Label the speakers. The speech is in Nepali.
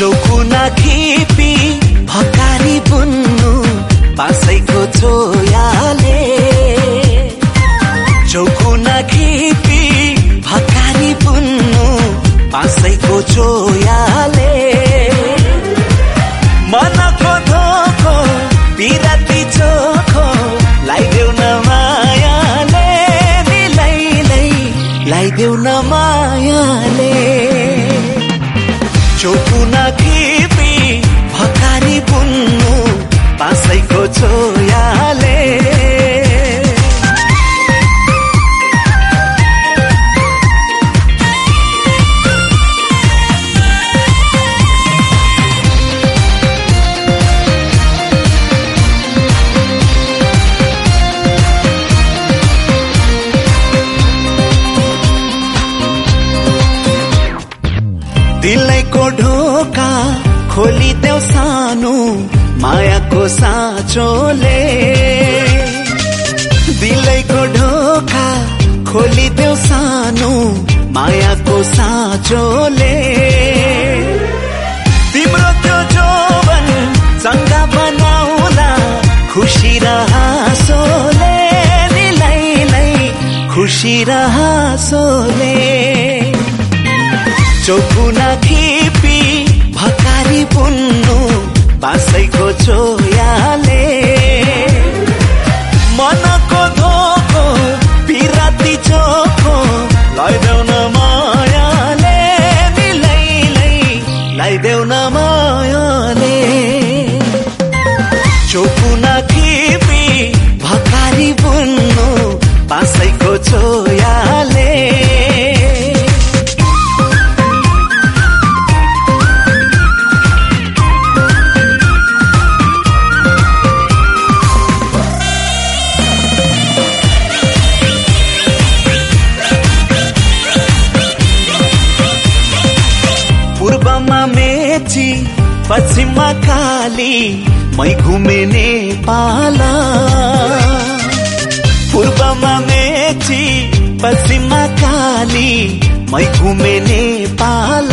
Speaker 1: चौकुना खिपी भकारी बुन्नु पासैको छोयाले चौकुना खिपी भकारी बुन्नु पासैको छोयाले मनको धोको पिराती चोखो लाइदेऊ न मायाले। लै लाइदेऊ न मायाले। चौकुना दिलैको ढोका खोलिदेऊ सानो मायाको साँचोले। दिलैको ढोका खोलिदेऊ सानो मायाको साँचोले। तिम्रो त्यो जोवन चङ्गा बनाउला खुसी र हाँसोले। निलैलै खुसी र हाँसोले। चौकुना बासैको छोयाले मेची पश्चिममा काली मै घुमे नेपाल पूर्वमा मेची पश्चिममा काली मै घुमे नेपाल